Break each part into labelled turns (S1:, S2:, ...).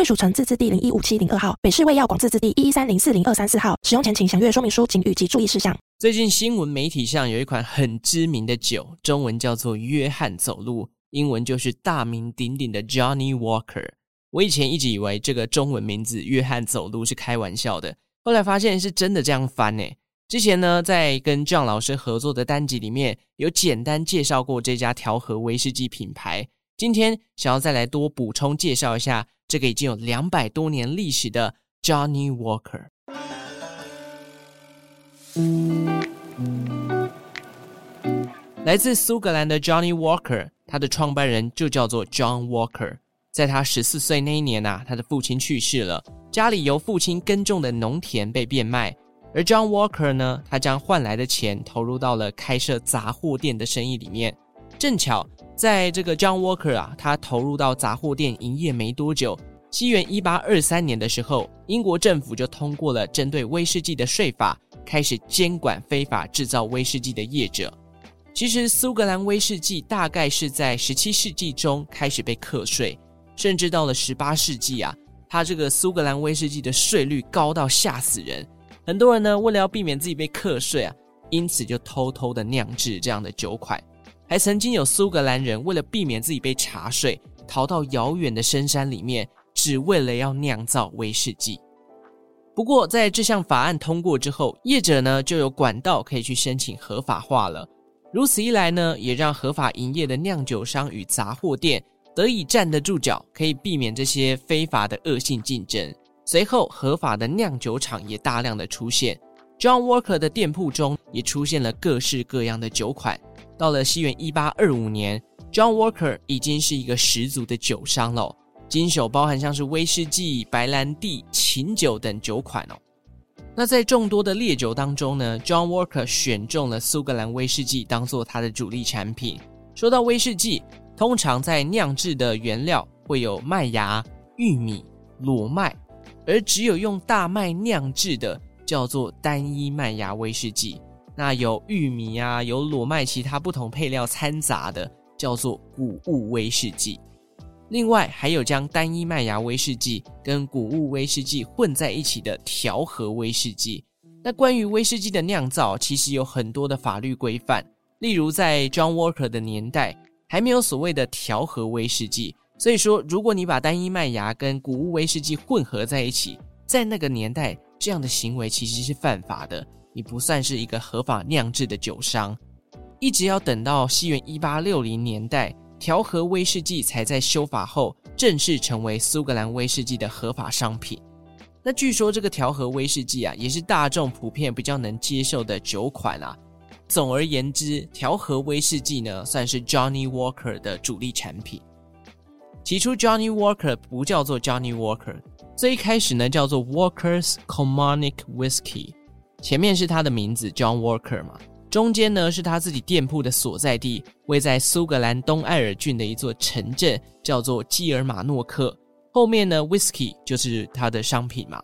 S1: 贵属城自治地零一五七零二号，北市卫药广自治地一一三零四零二三四号。使用前请详阅说明书、请及注意事项。
S2: 最近新闻媒体上有一款很知名的酒，中文叫做约翰走路，英文就是大名鼎鼎的 Johnny Walker。我以前一直以为这个中文名字约翰走路是开玩笑的，后来发现是真的这样翻诶。之前呢，在跟 John 老师合作的单集里面有简单介绍过这家调和威士忌品牌，今天想要再来多补充介绍一下。这个已经有两百多年历史的 Johnny Walker，来自苏格兰的 Johnny Walker，他的创办人就叫做 John Walker。在他十四岁那一年啊，他的父亲去世了，家里由父亲耕种的农田被变卖，而 John Walker 呢，他将换来的钱投入到了开设杂货店的生意里面，正巧。在这个 John Walker 啊，他投入到杂货店营业没多久，西元一八二三年的时候，英国政府就通过了针对威士忌的税法，开始监管非法制造威士忌的业者。其实苏格兰威士忌大概是在十七世纪中开始被课税，甚至到了十八世纪啊，它这个苏格兰威士忌的税率高到吓死人。很多人呢，为了要避免自己被课税啊，因此就偷偷的酿制这样的酒款。还曾经有苏格兰人为了避免自己被查税，逃到遥远的深山里面，只为了要酿造威士忌。不过，在这项法案通过之后，业者呢就有管道可以去申请合法化了。如此一来呢，也让合法营业的酿酒商与杂货店得以站得住脚，可以避免这些非法的恶性竞争。随后，合法的酿酒厂也大量的出现，John Walker 的店铺中也出现了各式各样的酒款。到了西元一八二五年，John Walker 已经是一个十足的酒商了，经手包含像是威士忌、白兰地、琴酒等酒款哦。那在众多的烈酒当中呢，John Walker 选中了苏格兰威士忌当做它的主力产品。说到威士忌，通常在酿制的原料会有麦芽、玉米、裸麦，而只有用大麦酿制的叫做单一麦芽威士忌。那有玉米啊，有裸麦，其他不同配料掺杂的，叫做谷物威士忌。另外还有将单一麦芽威士忌跟谷物威士忌混在一起的调和威士忌。那关于威士忌的酿造，其实有很多的法律规范。例如在 John Walker 的年代，还没有所谓的调和威士忌，所以说如果你把单一麦芽跟谷物威士忌混合在一起，在那个年代，这样的行为其实是犯法的。你不算是一个合法酿制的酒商，一直要等到西元一八六零年代，调和威士忌才在修法后正式成为苏格兰威士忌的合法商品。那据说这个调和威士忌啊，也是大众普遍比较能接受的酒款啊。总而言之，调和威士忌呢，算是 Johnny Walker 的主力产品。起初，Johnny Walker 不叫做 Johnny Walker，最一开始呢叫做 Walker's Comanic Whiskey，。前面是他的名字 John Walker 嘛，中间呢是他自己店铺的所在地，位在苏格兰东艾尔郡的一座城镇，叫做基尔马诺克。后面呢，Whiskey 就是他的商品嘛。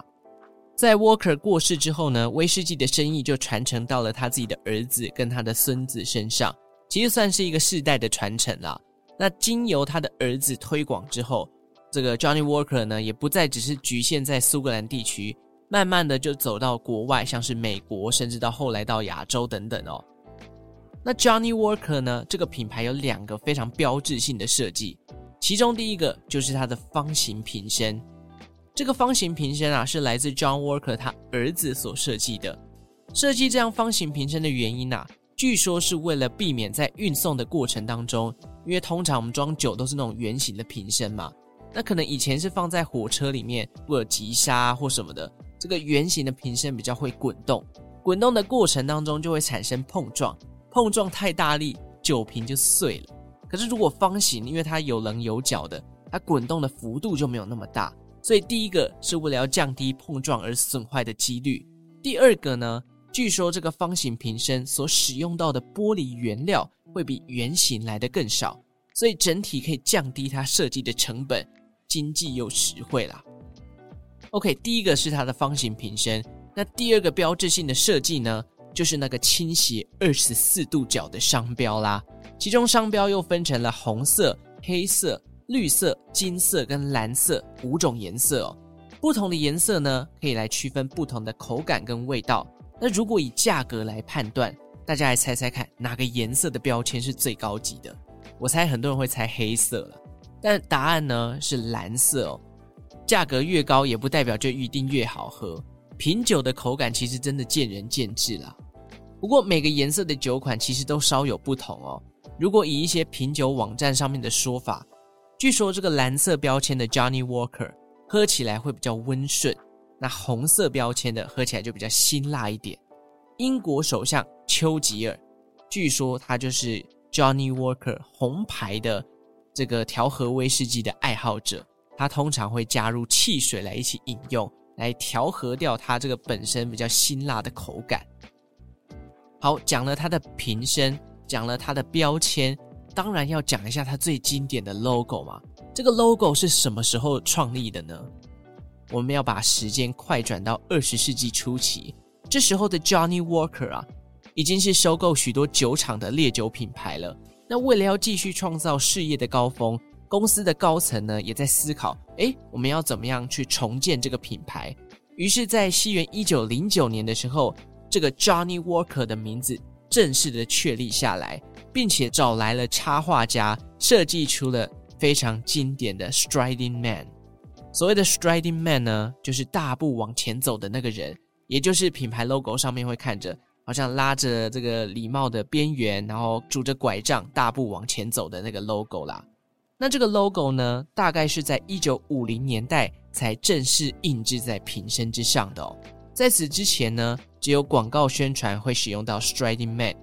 S2: 在 Walker 过世之后呢，威士忌的生意就传承到了他自己的儿子跟他的孙子身上，其实算是一个世代的传承啦。那经由他的儿子推广之后，这个 Johnny Walker 呢，也不再只是局限在苏格兰地区。慢慢的就走到国外，像是美国，甚至到后来到亚洲等等哦。那 Johnny Walker 呢？这个品牌有两个非常标志性的设计，其中第一个就是它的方形瓶身。这个方形瓶身啊，是来自 John Walker 他儿子所设计的。设计这样方形瓶身的原因啊，据说是为了避免在运送的过程当中，因为通常我们装酒都是那种圆形的瓶身嘛，那可能以前是放在火车里面，或者急刹或什么的。这个圆形的瓶身比较会滚动，滚动的过程当中就会产生碰撞，碰撞太大力，酒瓶就碎了。可是如果方形，因为它有棱有角的，它滚动的幅度就没有那么大。所以第一个是为了要降低碰撞而损坏的几率。第二个呢，据说这个方形瓶身所使用到的玻璃原料会比圆形来的更少，所以整体可以降低它设计的成本，经济又实惠啦。OK，第一个是它的方形瓶身，那第二个标志性的设计呢，就是那个倾斜二十四度角的商标啦。其中商标又分成了红色、黑色。绿色、金色跟蓝色五种颜色哦，不同的颜色呢，可以来区分不同的口感跟味道。那如果以价格来判断，大家来猜猜看，哪个颜色的标签是最高级的？我猜很多人会猜黑色了，但答案呢是蓝色哦。价格越高，也不代表就一定越好喝。品酒的口感其实真的见仁见智啦。不过每个颜色的酒款其实都稍有不同哦。如果以一些品酒网站上面的说法，据说这个蓝色标签的 Johnny Walker 喝起来会比较温顺，那红色标签的喝起来就比较辛辣一点。英国首相丘吉尔，据说他就是 Johnny Walker 红牌的这个调和威士忌的爱好者，他通常会加入汽水来一起饮用，来调和掉它这个本身比较辛辣的口感。好，讲了它的瓶身，讲了它的标签。当然要讲一下它最经典的 logo 嘛。这个 logo 是什么时候创立的呢？我们要把时间快转到二十世纪初期，这时候的 Johnny Walker 啊，已经是收购许多酒厂的烈酒品牌了。那为了要继续创造事业的高峰，公司的高层呢也在思考：诶，我们要怎么样去重建这个品牌？于是，在西元一九零九年的时候，这个 Johnny Walker 的名字正式的确立下来。并且找来了插画家，设计出了非常经典的 Striding Man。所谓的 Striding Man 呢，就是大步往前走的那个人，也就是品牌 logo 上面会看着好像拉着这个礼帽的边缘，然后拄着拐杖大步往前走的那个 logo 啦。那这个 logo 呢，大概是在一九五零年代才正式印制在瓶身之上的哦。在此之前呢，只有广告宣传会使用到 Striding Man。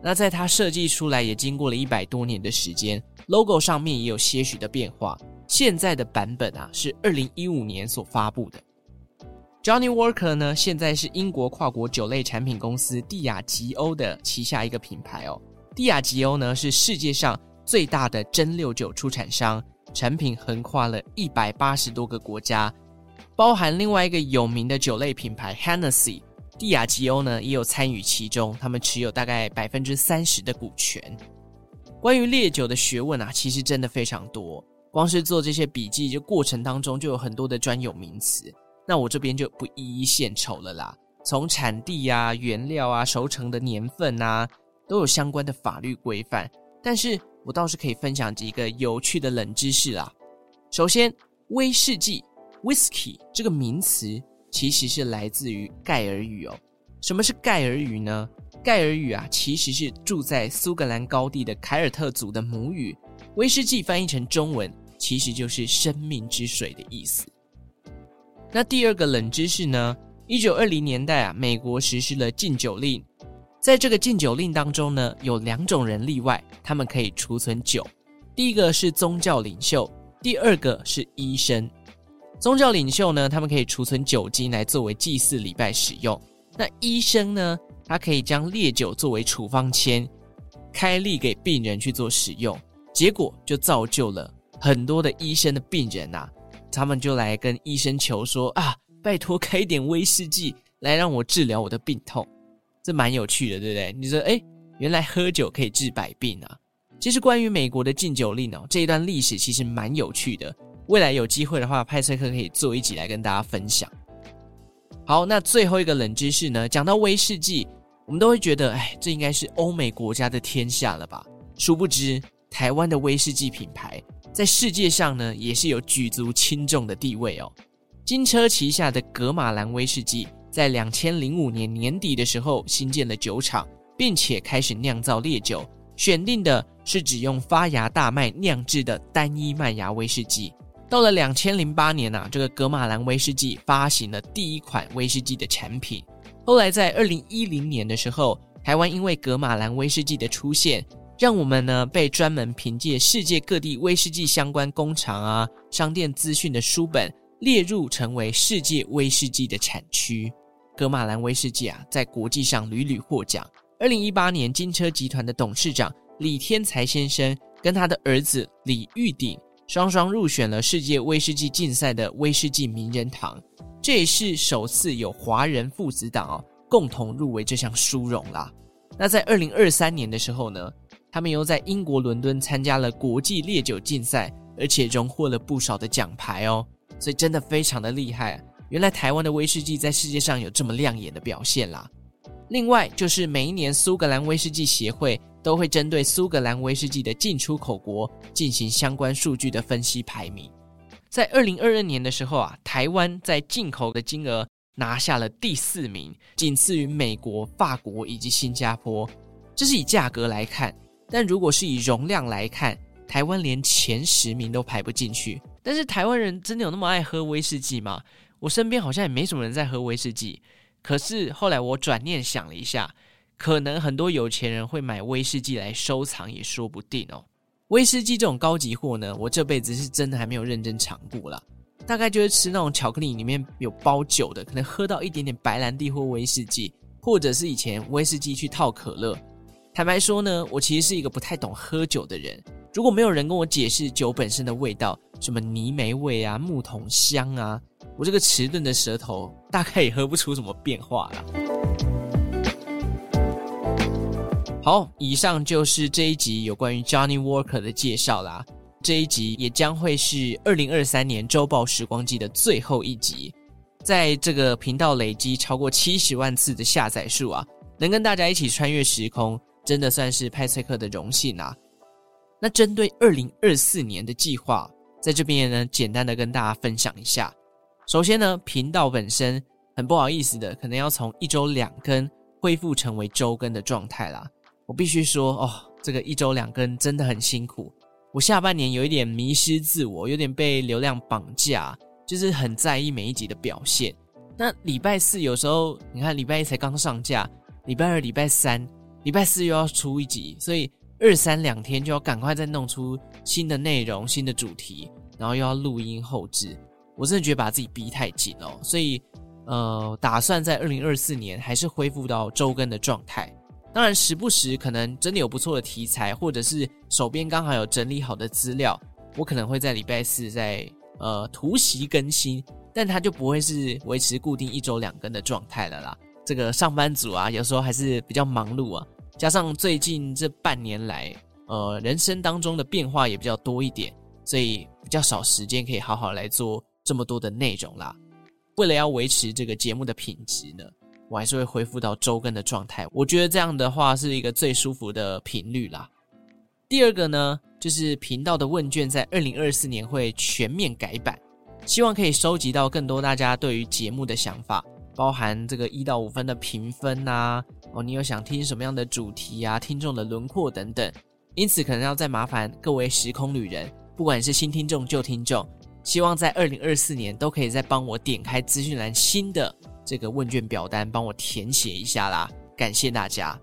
S2: 那在它设计出来也经过了一百多年的时间，logo 上面也有些许的变化。现在的版本啊是二零一五年所发布的。Johnny Walker 呢，现在是英国跨国酒类产品公司帝亚吉欧的旗下一个品牌哦。帝亚吉欧呢是世界上最大的蒸馏酒出产商，产品横跨了一百八十多个国家，包含另外一个有名的酒类品牌 Hennessy。帝亚吉欧呢也有参与其中，他们持有大概百分之三十的股权。关于烈酒的学问啊，其实真的非常多。光是做这些笔记，就过程当中就有很多的专有名词。那我这边就不一一献丑了啦。从产地啊、原料啊、熟成的年份啊，都有相关的法律规范。但是我倒是可以分享几个有趣的冷知识啦。首先，威士忌 （whisky） 这个名词。其实是来自于盖尔语哦。什么是盖尔语呢？盖尔语啊，其实是住在苏格兰高地的凯尔特族的母语。威士忌翻译成中文，其实就是“生命之水”的意思。那第二个冷知识呢？一九二零年代啊，美国实施了禁酒令。在这个禁酒令当中呢，有两种人例外，他们可以储存酒。第一个是宗教领袖，第二个是医生。宗教领袖呢，他们可以储存酒精来作为祭祀礼拜使用。那医生呢，他可以将烈酒作为处方签，开立给病人去做使用。结果就造就了很多的医生的病人、啊，他们就来跟医生求说啊，拜托开点威士忌来让我治疗我的病痛。这蛮有趣的，对不对？你说，诶，原来喝酒可以治百病啊！其实关于美国的禁酒令哦，这一段历史其实蛮有趣的。未来有机会的话，派翠克可以做一集来跟大家分享。好，那最后一个冷知识呢？讲到威士忌，我们都会觉得，哎，这应该是欧美国家的天下了吧？殊不知，台湾的威士忌品牌在世界上呢，也是有举足轻重的地位哦。金车旗下的格马兰威士忌，在两千零五年年底的时候新建了酒厂，并且开始酿造烈酒，选定的是只用发芽大麦酿制的单一麦芽威士忌。到了两千零八年啊，这个格马兰威士忌发行了第一款威士忌的产品。后来在二零一零年的时候，台湾因为格马兰威士忌的出现，让我们呢被专门凭借世界各地威士忌相关工厂啊、商店资讯的书本列入成为世界威士忌的产区。格马兰威士忌啊，在国际上屡屡获奖。二零一八年，金车集团的董事长李天才先生跟他的儿子李玉鼎双双入选了世界威士忌竞赛的威士忌名人堂，这也是首次有华人父子档哦共同入围这项殊荣啦。那在二零二三年的时候呢，他们又在英国伦敦参加了国际烈酒竞赛，而且荣获了不少的奖牌哦，所以真的非常的厉害。原来台湾的威士忌在世界上有这么亮眼的表现啦。另外，就是每一年苏格兰威士忌协会都会针对苏格兰威士忌的进出口国进行相关数据的分析排名。在二零二二年的时候啊，台湾在进口的金额拿下了第四名，仅次于美国、法国以及新加坡。这是以价格来看。但如果是以容量来看，台湾连前十名都排不进去。但是台湾人真的有那么爱喝威士忌吗？我身边好像也没什么人在喝威士忌。可是后来我转念想了一下，可能很多有钱人会买威士忌来收藏，也说不定哦。威士忌这种高级货呢，我这辈子是真的还没有认真尝过啦。大概就是吃那种巧克力里面有包酒的，可能喝到一点点白兰地或威士忌，或者是以前威士忌去套可乐。坦白说呢，我其实是一个不太懂喝酒的人。如果没有人跟我解释酒本身的味道，什么泥煤味啊、木桶香啊，我这个迟钝的舌头大概也喝不出什么变化了。好，以上就是这一集有关于 Johnny Walker 的介绍啦。这一集也将会是二零二三年周报时光机的最后一集，在这个频道累积超过七十万次的下载数啊，能跟大家一起穿越时空。真的算是派翠克的荣幸啊！那针对二零二四年的计划，在这边呢，简单的跟大家分享一下。首先呢，频道本身很不好意思的，可能要从一周两更恢复成为周更的状态啦。我必须说，哦，这个一周两更真的很辛苦。我下半年有一点迷失自我，有点被流量绑架，就是很在意每一集的表现。那礼拜四有时候，你看礼拜一才刚上架，礼拜二、礼拜三。礼拜四又要出一集，所以二三两天就要赶快再弄出新的内容、新的主题，然后又要录音后制。我真的觉得把自己逼太紧哦，所以呃，打算在二零二四年还是恢复到周更的状态。当然，时不时可能真的有不错的题材，或者是手边刚好有整理好的资料，我可能会在礼拜四再呃突袭更新，但它就不会是维持固定一周两更的状态了啦。这个上班族啊，有时候还是比较忙碌啊。加上最近这半年来，呃，人生当中的变化也比较多一点，所以比较少时间可以好好来做这么多的内容啦。为了要维持这个节目的品质呢，我还是会恢复到周更的状态。我觉得这样的话是一个最舒服的频率啦。第二个呢，就是频道的问卷在二零二四年会全面改版，希望可以收集到更多大家对于节目的想法。包含这个一到五分的评分呐，哦，你有想听什么样的主题啊？听众的轮廓等等，因此可能要再麻烦各位时空旅人，不管是新听众旧听众，希望在二零二四年都可以再帮我点开资讯栏新的这个问卷表单，帮我填写一下啦，感谢大家。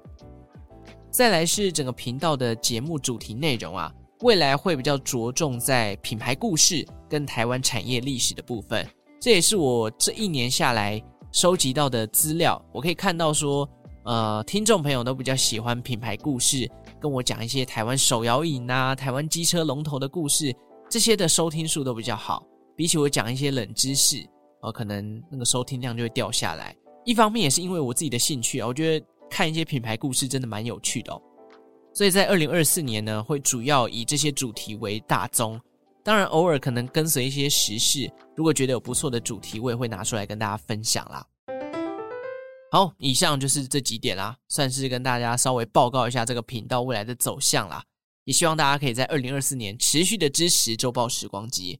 S2: 再来是整个频道的节目主题内容啊，未来会比较着重在品牌故事跟台湾产业历史的部分，这也是我这一年下来。收集到的资料，我可以看到说，呃，听众朋友都比较喜欢品牌故事，跟我讲一些台湾手摇饮啊、台湾机车龙头的故事，这些的收听数都比较好。比起我讲一些冷知识，呃，可能那个收听量就会掉下来。一方面也是因为我自己的兴趣啊，我觉得看一些品牌故事真的蛮有趣的哦。所以在二零二四年呢，会主要以这些主题为大宗。当然，偶尔可能跟随一些时事，如果觉得有不错的主题，我也会拿出来跟大家分享啦。好，以上就是这几点啦，算是跟大家稍微报告一下这个频道未来的走向啦。也希望大家可以在二零二四年持续的支持周报时光机。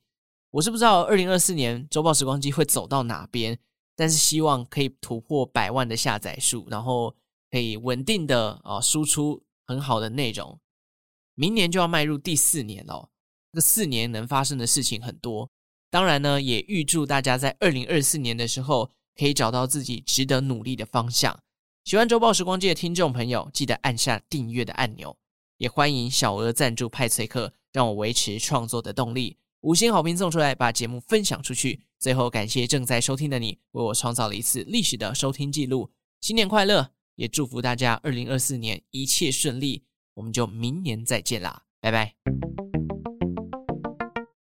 S2: 我是不知道二零二四年周报时光机会走到哪边，但是希望可以突破百万的下载数，然后可以稳定的啊输出很好的内容。明年就要迈入第四年了。这四年能发生的事情很多，当然呢，也预祝大家在二零二四年的时候可以找到自己值得努力的方向。喜欢周报时光机的听众朋友，记得按下订阅的按钮。也欢迎小额赞助派翠克，让我维持创作的动力。五星好评送出来，把节目分享出去。最后，感谢正在收听的你，为我创造了一次历史的收听记录。新年快乐！也祝福大家二零二四年一切顺利。我们就明年再见啦，拜拜。